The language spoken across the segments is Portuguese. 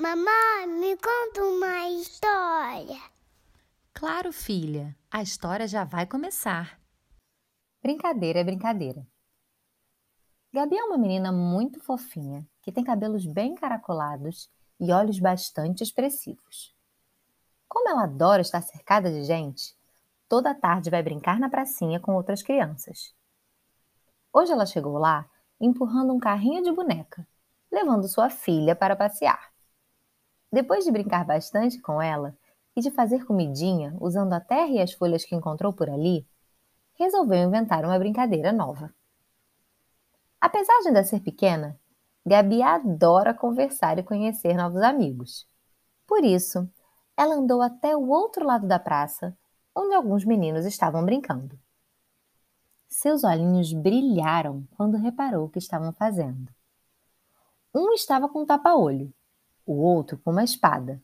Mamãe, me conta uma história. Claro, filha, a história já vai começar. Brincadeira é brincadeira. Gabi é uma menina muito fofinha, que tem cabelos bem caracolados e olhos bastante expressivos. Como ela adora estar cercada de gente, toda tarde vai brincar na pracinha com outras crianças. Hoje ela chegou lá empurrando um carrinho de boneca, levando sua filha para passear. Depois de brincar bastante com ela e de fazer comidinha usando a terra e as folhas que encontrou por ali, resolveu inventar uma brincadeira nova. Apesar de ainda ser pequena, Gabi adora conversar e conhecer novos amigos. Por isso, ela andou até o outro lado da praça, onde alguns meninos estavam brincando. Seus olhinhos brilharam quando reparou o que estavam fazendo. Um estava com um tapa-olho, o outro com uma espada,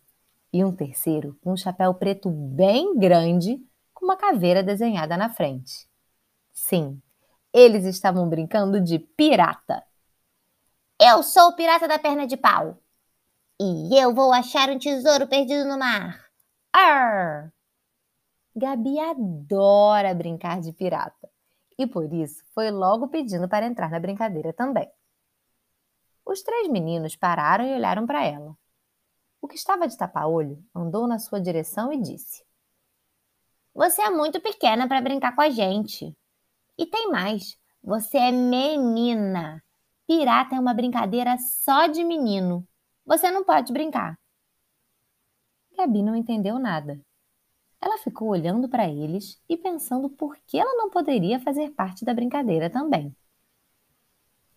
e um terceiro com um chapéu preto bem grande com uma caveira desenhada na frente. Sim, eles estavam brincando de pirata. Eu sou o pirata da perna de pau. E eu vou achar um tesouro perdido no mar. Arr! Gabi adora brincar de pirata e por isso foi logo pedindo para entrar na brincadeira também. Os três meninos pararam e olharam para ela. O que estava de tapa-olho andou na sua direção e disse: Você é muito pequena para brincar com a gente. E tem mais: você é menina. Pirata é uma brincadeira só de menino. Você não pode brincar. Gabi não entendeu nada. Ela ficou olhando para eles e pensando por que ela não poderia fazer parte da brincadeira também.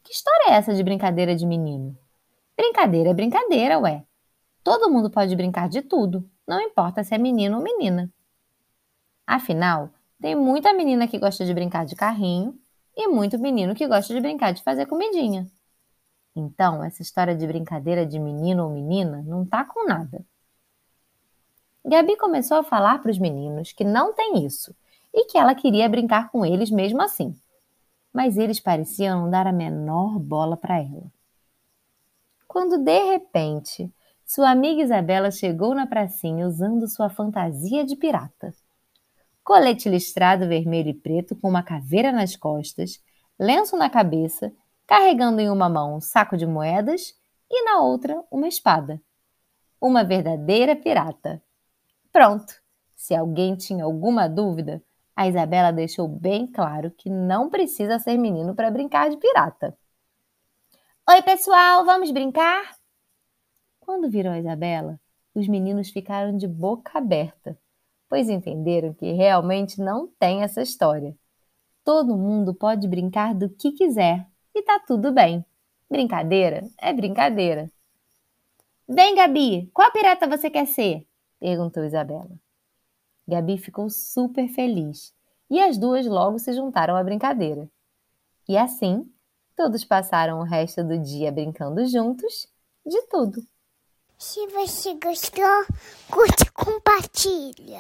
Que história é essa de brincadeira de menino? Brincadeira é brincadeira, ué. Todo mundo pode brincar de tudo, não importa se é menino ou menina. Afinal, tem muita menina que gosta de brincar de carrinho e muito menino que gosta de brincar de fazer comidinha. Então, essa história de brincadeira de menino ou menina não tá com nada. Gabi começou a falar para os meninos que não tem isso e que ela queria brincar com eles mesmo assim. Mas eles pareciam não dar a menor bola para ela. Quando de repente sua amiga Isabela chegou na pracinha usando sua fantasia de pirata. Colete listrado vermelho e preto com uma caveira nas costas, lenço na cabeça, carregando em uma mão um saco de moedas e na outra uma espada. Uma verdadeira pirata. Pronto! Se alguém tinha alguma dúvida, a Isabela deixou bem claro que não precisa ser menino para brincar de pirata. Oi, pessoal, vamos brincar? Quando viram a Isabela, os meninos ficaram de boca aberta, pois entenderam que realmente não tem essa história. Todo mundo pode brincar do que quiser e tá tudo bem. Brincadeira é brincadeira. Vem, Gabi, qual pirata você quer ser? perguntou Isabela. Gabi ficou super feliz e as duas logo se juntaram à brincadeira. E assim, todos passaram o resto do dia brincando juntos de tudo. Se você gostou, curte e compartilha.